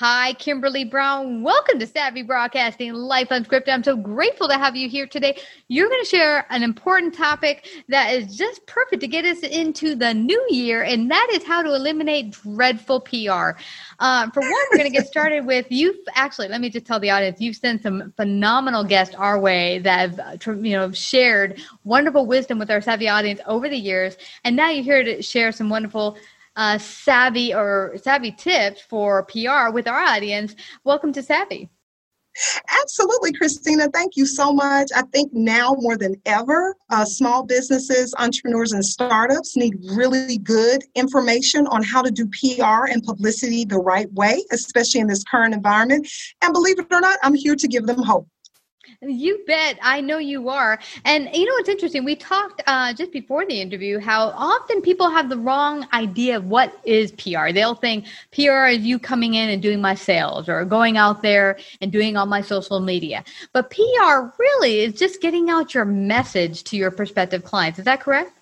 Hi, Kimberley Brown. Welcome to Savvy Broadcasting Life Unscripted. I'm so grateful to have you here today. You're going to share an important topic that is just perfect to get us into the new year, and that is how to eliminate dreadful PR. Uh, for one, we're going to get started with you. Actually, let me just tell the audience you've sent some phenomenal guests our way that have you know shared wonderful wisdom with our savvy audience over the years, and now you're here to share some wonderful uh, savvy or savvy tips for PR with our audience. Welcome to Savvy. Absolutely, Christina. Thank you so much. I think now more than ever, uh, small businesses, entrepreneurs, and startups need really good information on how to do PR and publicity the right way, especially in this current environment. And believe it or not, I'm here to give them hope. You bet. I know you are. And you know what's interesting? We talked uh, just before the interview how often people have the wrong idea of what is PR. They'll think PR is you coming in and doing my sales or going out there and doing all my social media. But PR really is just getting out your message to your prospective clients. Is that correct?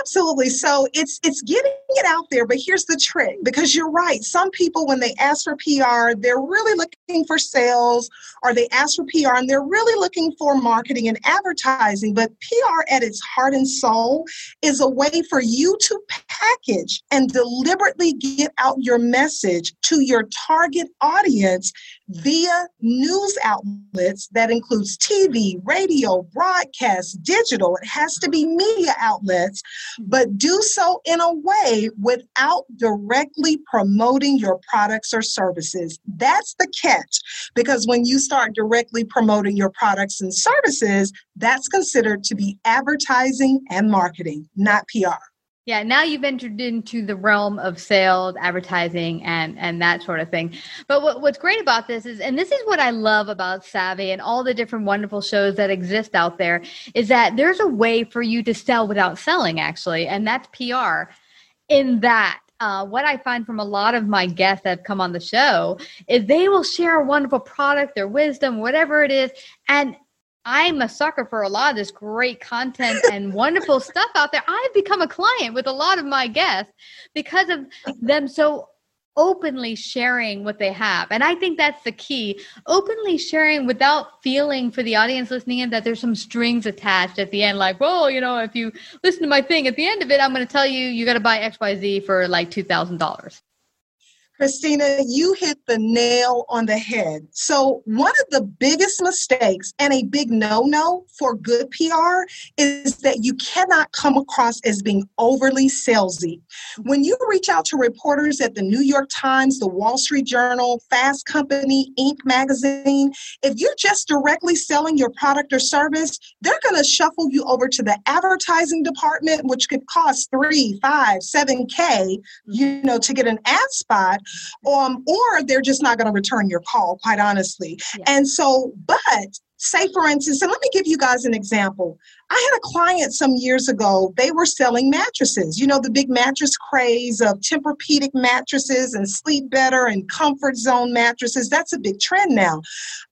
Absolutely. So it's it's getting it out there, but here's the trick because you're right. Some people when they ask for PR, they're really looking for sales or they ask for PR and they're really looking for marketing and advertising, but PR at its heart and soul is a way for you to package and deliberately get out your message to your target audience via news outlets that includes TV, radio, broadcast, digital. It has to be media outlets, but do so in a way without directly promoting your products or services. That's the catch because when you start directly promoting your products and services, that's considered to be advertising and marketing, not PR. Yeah, now you've entered into the realm of sales, advertising, and and that sort of thing. But what, what's great about this is, and this is what I love about Savvy and all the different wonderful shows that exist out there, is that there's a way for you to sell without selling, actually, and that's PR. In that, uh, what I find from a lot of my guests that have come on the show is they will share a wonderful product, their wisdom, whatever it is, and I'm a sucker for a lot of this great content and wonderful stuff out there. I've become a client with a lot of my guests because of them so openly sharing what they have. And I think that's the key openly sharing without feeling for the audience listening in that there's some strings attached at the end, like, well, you know, if you listen to my thing at the end of it, I'm going to tell you, you got to buy XYZ for like $2,000. Christina, you hit the nail on the head. So, one of the biggest mistakes and a big no no for good PR is that you cannot come across as being overly salesy. When you reach out to reporters at the New York Times, the Wall Street Journal, Fast Company, Inc. magazine, if you're just directly selling your product or service, they're going to shuffle you over to the advertising department, which could cost three, five, seven K, you know, to get an ad spot um, or they're just not going to return your call, quite honestly. Yeah. And so, but say for instance and let me give you guys an example i had a client some years ago they were selling mattresses. You know the big mattress craze of tempur-pedic mattresses and sleep better and comfort zone mattresses that's a big trend now.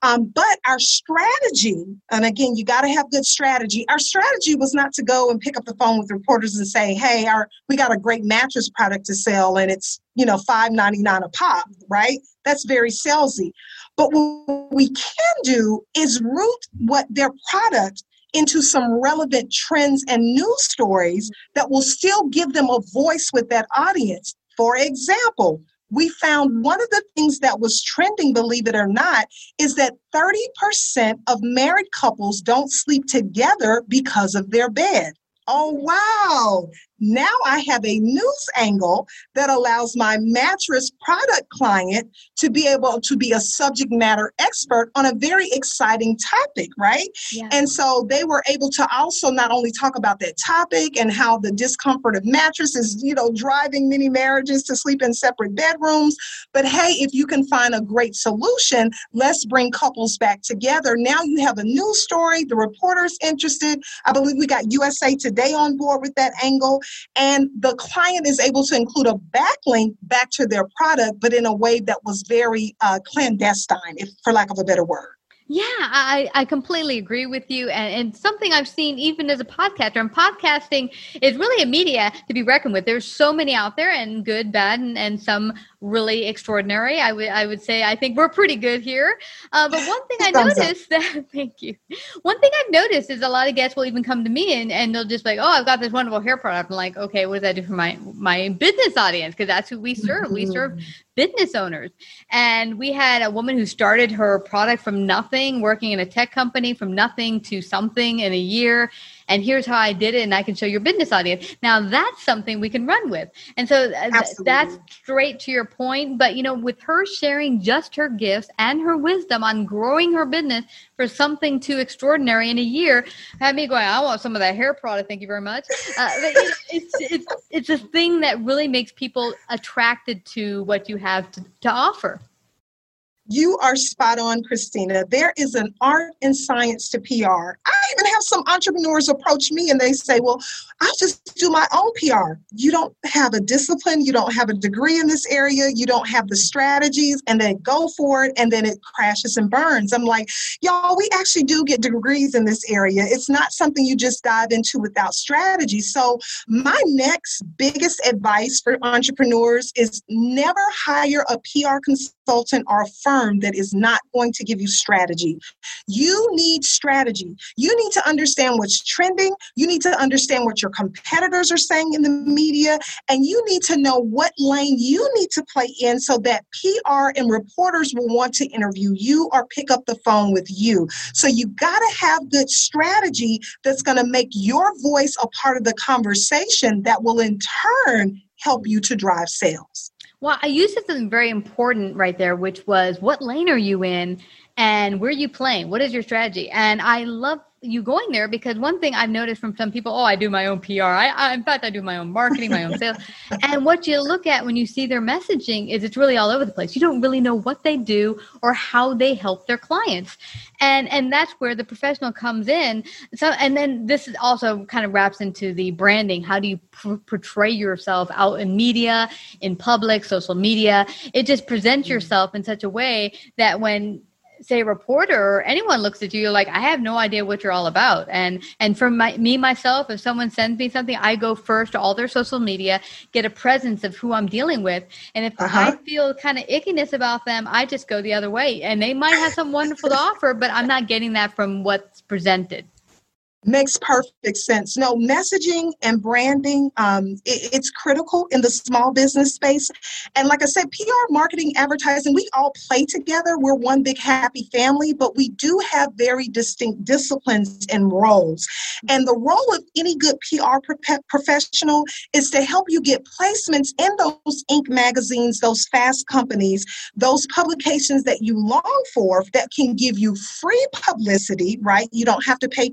Um, but our strategy and again you got to have good strategy our strategy was not to go and pick up the phone with reporters and say hey our we got a great mattress product to sell and it's you know 5.99 a pop right? That's very salesy. But what we can do is root what their product into some relevant trends and news stories that will still give them a voice with that audience. For example, we found one of the things that was trending, believe it or not, is that 30% of married couples don't sleep together because of their bed. Oh, wow. Now I have a news angle that allows my mattress product client to be able to be a subject matter expert on a very exciting topic, right? Yeah. And so they were able to also not only talk about that topic and how the discomfort of mattress is, you know, driving many marriages to sleep in separate bedrooms, but hey, if you can find a great solution, let's bring couples back together. Now you have a news story, the reporter's interested. I believe we got USA Today on board with that angle and the client is able to include a backlink back to their product, but in a way that was very uh, clandestine, if for lack of a better word. Yeah, I, I completely agree with you. And, and something I've seen even as a podcaster, and podcasting is really a media to be reckoned with. There's so many out there, and good, bad, and, and some really extraordinary. I would I would say I think we're pretty good here. Uh, but one thing I noticed that thank you. One thing I've noticed is a lot of guests will even come to me and, and they'll just be like, oh, I've got this wonderful hair product. I'm like, okay, what does that do for my my business audience? Because that's who we serve. Mm-hmm. We serve business owners. And we had a woman who started her product from nothing, working in a tech company from nothing to something in a year and here's how I did it, and I can show your business audience. Now that's something we can run with. And so uh, that's straight to your point. But you know, with her sharing just her gifts and her wisdom on growing her business for something too extraordinary in a year, had me going, I want some of that hair product. Thank you very much. Uh, it, it's, it's, it's a thing that really makes people attracted to what you have to, to offer. You are spot on, Christina. There is an art and science to PR. I even have some entrepreneurs approach me and they say, Well, I'll just do my own PR. You don't have a discipline, you don't have a degree in this area, you don't have the strategies, and then go for it, and then it crashes and burns. I'm like, Y'all, we actually do get degrees in this area. It's not something you just dive into without strategy. So, my next biggest advice for entrepreneurs is never hire a PR consultant or a firm that is not going to give you strategy. You need strategy. You need to understand what's trending. You need to understand what your competitors are saying in the media. And you need to know what lane you need to play in so that PR and reporters will want to interview you or pick up the phone with you. So you got to have good strategy that's going to make your voice a part of the conversation that will in turn help you to drive sales. Well, I used something very important right there, which was what lane are you in and where are you playing? What is your strategy? And I love you going there because one thing I've noticed from some people, oh, I do my own PR. I, I, in fact, I do my own marketing, my own sales. and what you look at when you see their messaging is it's really all over the place. You don't really know what they do or how they help their clients. And and that's where the professional comes in. So and then this is also kind of wraps into the branding. How do you pr- portray yourself out in media, in public, social media? It just presents mm. yourself in such a way that when say a reporter or anyone looks at you you're like i have no idea what you're all about. And and for my, me myself if someone sends me something i go first to all their social media get a presence of who i'm dealing with. And if uh-huh. i feel kind of ickiness about them i just go the other way. And they might have some wonderful to offer but i'm not getting that from what's presented Makes perfect sense. No, messaging and branding, um, it, it's critical in the small business space. And like I said, PR, marketing, advertising, we all play together. We're one big happy family, but we do have very distinct disciplines and roles. And the role of any good PR pro- professional is to help you get placements in those Inc. magazines, those fast companies, those publications that you long for that can give you free publicity, right? You don't have to pay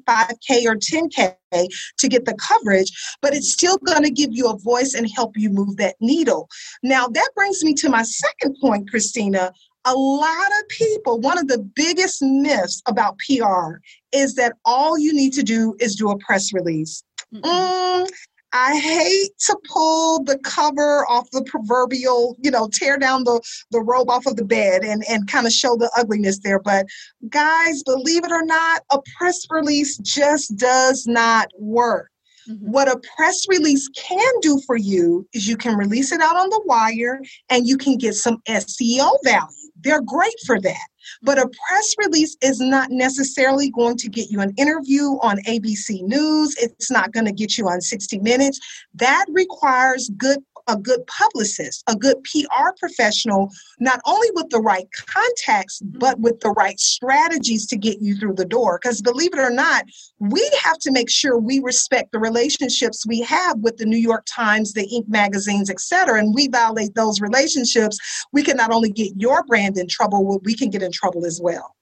5K or 10K to get the coverage, but it's still going to give you a voice and help you move that needle. Now, that brings me to my second point, Christina. A lot of people, one of the biggest myths about PR is that all you need to do is do a press release. Mm, I hate to pull the cover off the proverbial, you know, tear down the, the robe off of the bed and, and kind of show the ugliness there. But guys, believe it or not, a press release just does not work. Mm-hmm. What a press release can do for you is you can release it out on the wire and you can get some SEO value. They're great for that. But a press release is not necessarily going to get you an interview on ABC News. It's not going to get you on 60 Minutes. That requires good a good publicist, a good PR professional, not only with the right contacts, mm-hmm. but with the right strategies to get you through the door. Because believe it or not, we have to make sure we respect the relationships we have with the New York Times, the Inc. magazines, et cetera, and we violate those relationships. We can not only get your brand in trouble, we can get in trouble as well.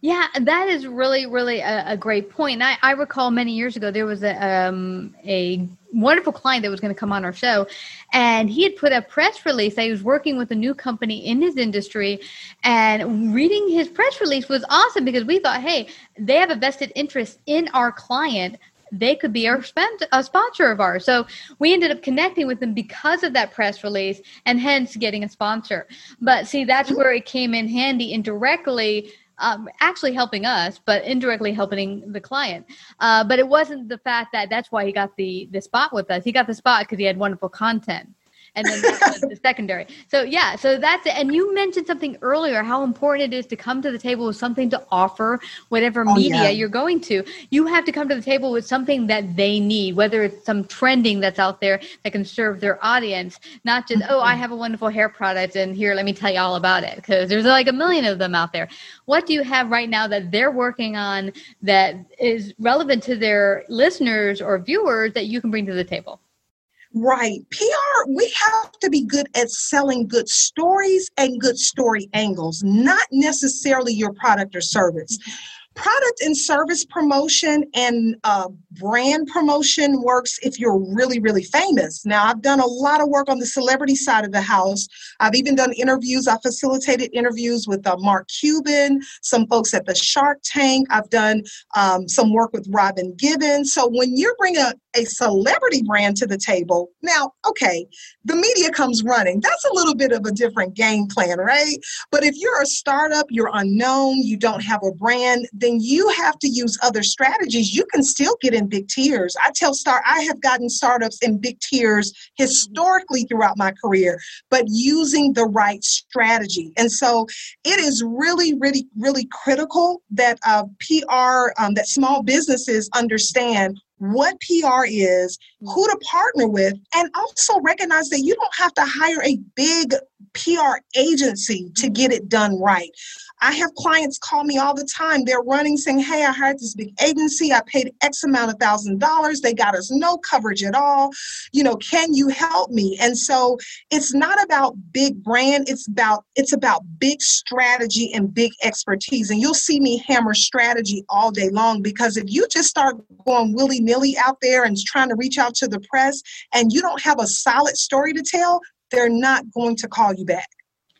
Yeah, that is really, really a, a great point. I, I, recall many years ago there was a, um, a wonderful client that was going to come on our show, and he had put a press release that he was working with a new company in his industry. And reading his press release was awesome because we thought, hey, they have a vested interest in our client they could be our spend- a sponsor of ours. So we ended up connecting with them because of that press release and hence getting a sponsor. But see, that's where it came in handy indirectly. Um, actually helping us, but indirectly helping the client. Uh, but it wasn't the fact that that's why he got the the spot with us. He got the spot because he had wonderful content and then that was the secondary. So yeah, so that's it. And you mentioned something earlier, how important it is to come to the table with something to offer, whatever oh, media yeah. you're going to. You have to come to the table with something that they need, whether it's some trending that's out there that can serve their audience, not just mm-hmm. oh, I mm-hmm. have a wonderful hair product and here, let me tell you all about it, because there's like a million of them out there. What do you have right now that they're working on that is relevant to their listeners or viewers that you can bring to the table? Right. PR, we have to be good at selling good stories and good story angles, not necessarily your product or service. Product and service promotion and uh, brand promotion works if you're really really famous. Now i've done a lot of work on the celebrity side of the house. I've even done interviews. I facilitated interviews with uh, mark cuban some folks at the shark tank. I've done um, some work with Robin Givens. So when you bring a, a celebrity brand to the table now okay the media comes running. That's a little bit of a different game plan right? But if you're a startup you're unknown you don't have a brand then then you have to use other strategies. You can still get in big tiers. I tell start I have gotten startups in big tiers historically throughout my career, but using the right strategy. And so it is really, really, really critical that uh, PR, um, that small businesses understand what PR is, Mm-hmm. who to partner with, and also recognize that you don't have to hire a big PR agency to mm-hmm. get it done right. I have clients call me all the time. They're running saying, Hey, I hired this big agency. I paid X amount of thousand dollars. They got us no coverage at all. You know, can you help me? And so it's not about big brand. It's about, it's about big strategy and big expertise. And you'll see me hammer strategy all day long because if you just start going willy nilly out there and trying to reach out to the press and you don't have a solid story to tell, they're not going to call you back.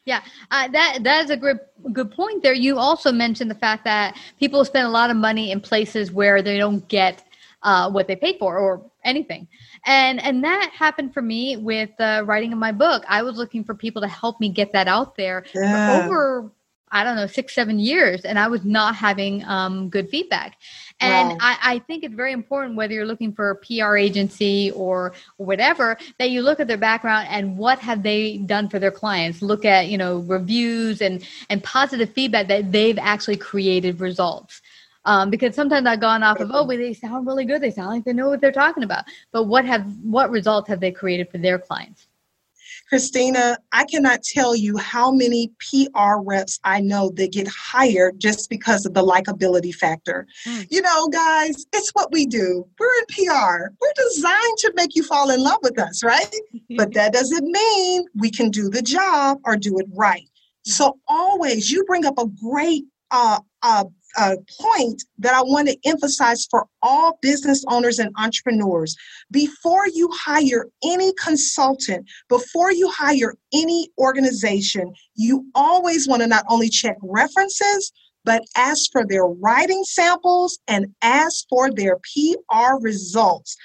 Yeah, uh, that that is a good good point. There, you also mentioned the fact that people spend a lot of money in places where they don't get uh, what they paid for or anything, and and that happened for me with uh, writing of my book. I was looking for people to help me get that out there yeah. over I don't know, six, seven years, and I was not having um, good feedback. And wow. I, I, think it's very important, whether you're looking for a PR agency or whatever, that you look at their background and what have they done for their clients. Look at, you know, reviews and, and positive feedback that they've actually created results. Um, because sometimes I've gone off of, oh, but they sound really good. They sound like they know what they're talking about. But what have what results have they created for their clients? Christina, I cannot tell you how many PR reps I know that get hired just because of the likability factor. Mm. You know, guys, it's what we do. We're in PR. We're designed to make you fall in love with us, right? but that doesn't mean we can do the job or do it right. Hmm. So always, you bring up a great uh, uh, a point that I want to emphasize for all business owners and entrepreneurs. Before you hire any consultant, before you hire any organization, you always want to not only check references, but ask for their writing samples and ask for their PR results.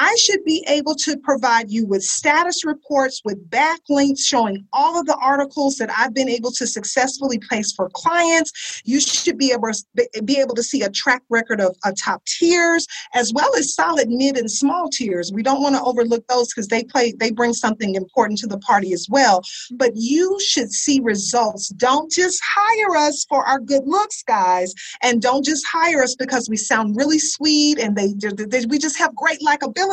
I should be able to provide you with status reports with backlinks showing all of the articles that I've been able to successfully place for clients. You should be able to, be able to see a track record of, top tiers as well as solid mid and small tiers. We don't want to overlook those because they play they bring something important to the party as well. But you should see results. Don't just hire us for our good looks, guys, and don't just hire us because we sound really sweet and they, they we just have great likability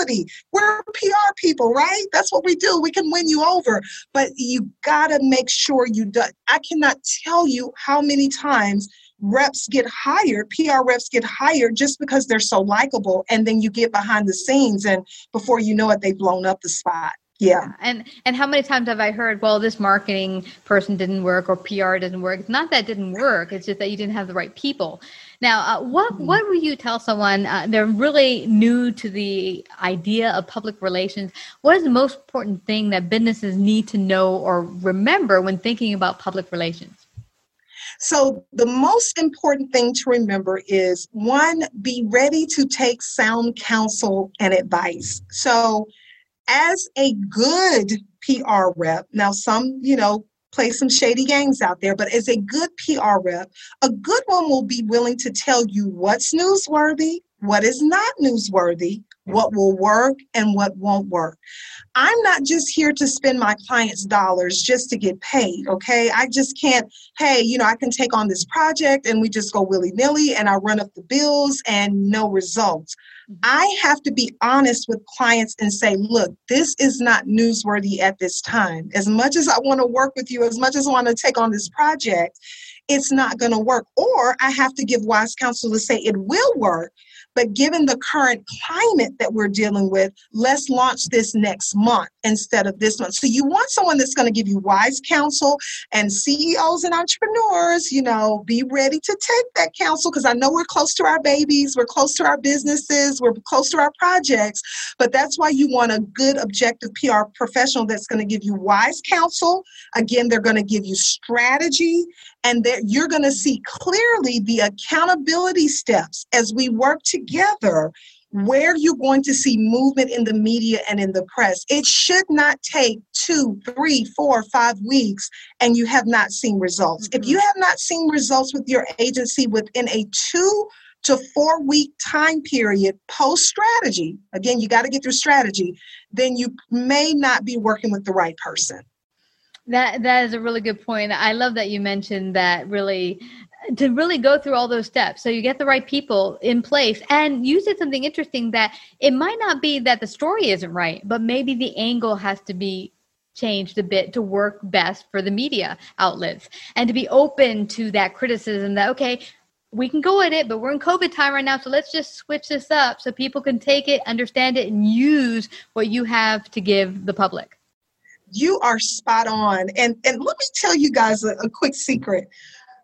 we're PR people, right? That's what we do. We can win you over, but you got to make sure you do. I cannot tell you how many times reps get hired, PR reps get hired just because they're so likable, and then you get behind the scenes, and before you know it, they've blown up the spot. Yeah. And and how many times have I heard, well, this marketing person didn't work or PR didn't work? It's not that it didn't work, it's just that you didn't have the right people. Now, uh, what mm-hmm. what would you tell someone uh, they're really new to the idea of public relations? What is the most important thing that businesses need to know or remember when thinking about public relations? So, the most important thing to remember is one, be ready to take sound counsel and advice. So, as a good PR rep, now some, you know, play some shady games out there, but as a good PR rep, a good one will be willing to tell you what's newsworthy, what is not newsworthy, what will work and what won't work. I'm not just here to spend my clients' dollars just to get paid, okay? I just can't, hey, you know, I can take on this project and we just go willy nilly and I run up the bills and no results. Mm-hmm. I have to be honest with clients and say, look, this is not newsworthy at this time. As much as I want to work with you, as much as I want to take on this project, it's not going to work. Or I have to give wise counsel to say it will work, but given the current climate that we're dealing with, let's launch this next month instead of this month. So you want someone that's going to give you wise counsel and CEOs and entrepreneurs, you know, be ready to take that counsel because I know we're close to our babies, we're close to our businesses, we're close to our projects, but that's why you want a good objective PR professional that's going to give you wise counsel. Again, they're going to give you strategy and that you're going to see clearly the accountability steps as we work together where you're going to see movement in the media and in the press. It should not take two, three, four, five weeks and you have not seen results. Mm-hmm. If you have not seen results with your agency within a two to four week time period post strategy, again, you got to get through strategy, then you may not be working with the right person. That that is a really good point. I love that you mentioned that really to really go through all those steps so you get the right people in place and you said something interesting that it might not be that the story isn't right but maybe the angle has to be changed a bit to work best for the media outlets and to be open to that criticism that okay we can go at it but we're in covid time right now so let's just switch this up so people can take it understand it and use what you have to give the public you are spot on. And, and let me tell you guys a, a quick secret.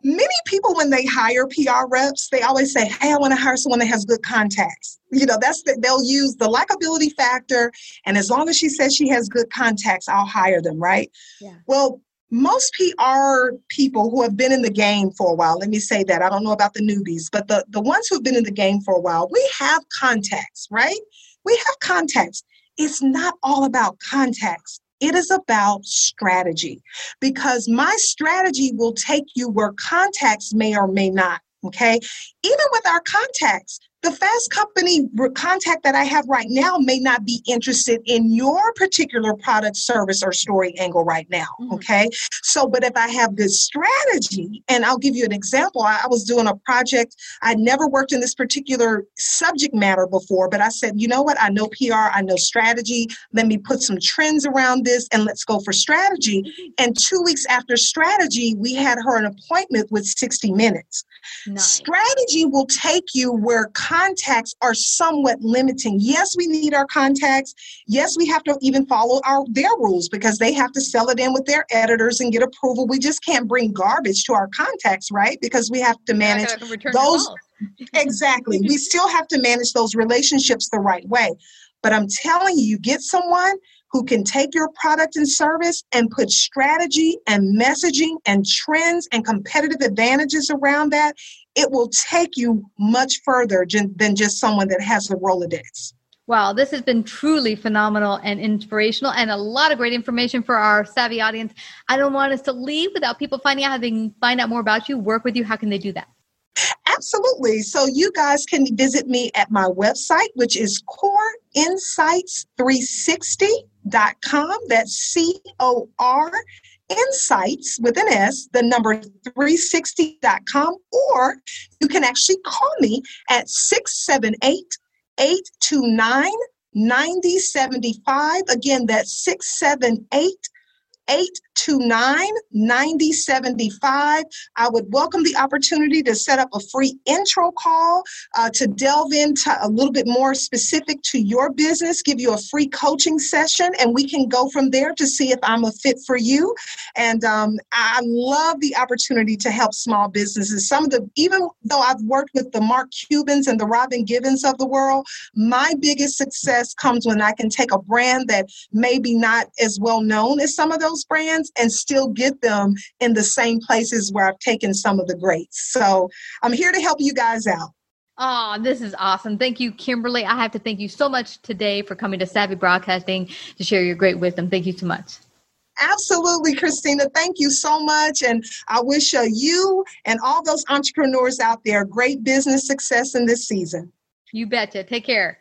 Many people, when they hire PR reps, they always say, Hey, I want to hire someone that has good contacts. You know, that's the, they'll use the likability factor. And as long as she says she has good contacts, I'll hire them, right? Yeah. Well, most PR people who have been in the game for a while, let me say that. I don't know about the newbies, but the, the ones who have been in the game for a while, we have contacts, right? We have contacts. It's not all about contacts. It is about strategy because my strategy will take you where contacts may or may not. Okay. Even with our contacts, the fast company contact that I have right now may not be interested in your particular product, service, or story angle right now. Mm-hmm. Okay. So, but if I have good strategy, and I'll give you an example, I, I was doing a project, I'd never worked in this particular subject matter before, but I said, you know what? I know PR, I know strategy. Let me put some trends around this and let's go for strategy. Mm-hmm. And two weeks after strategy, we had her an appointment with 60 Minutes. Nice. Strategy will take you where contacts are somewhat limiting. Yes, we need our contacts. Yes, we have to even follow our their rules because they have to sell it in with their editors and get approval. We just can't bring garbage to our contacts, right? Because we have to manage those. exactly. we still have to manage those relationships the right way. But I'm telling you, you get someone who can take your product and service and put strategy and messaging and trends and competitive advantages around that, it will take you much further than just someone that has a Rolodex. Wow, this has been truly phenomenal and inspirational and a lot of great information for our savvy audience. I don't want us to leave without people finding out how they can find out more about you, work with you. How can they do that? Absolutely. So you guys can visit me at my website, which is coreinsights360.com. That's C O R insights with an S, the number 360.com, or you can actually call me at 678 829 9075. Again, that's 678 829 9075. I would welcome the opportunity to set up a free intro call uh, to delve into a little bit more specific to your business, give you a free coaching session, and we can go from there to see if I'm a fit for you. And um, I love the opportunity to help small businesses. Some of the, even though I've worked with the Mark Cubans and the Robin Givens of the world, my biggest success comes when I can take a brand that maybe not as well known as some of those those brands and still get them in the same places where I've taken some of the greats. So I'm here to help you guys out. Oh, this is awesome. Thank you, Kimberley. I have to thank you so much today for coming to Savvy Broadcasting to share your great wisdom. Thank you so much. Absolutely, Christina. Thank you so much. And I wish uh, you and all those entrepreneurs out there great business success in this season. You betcha. Take care.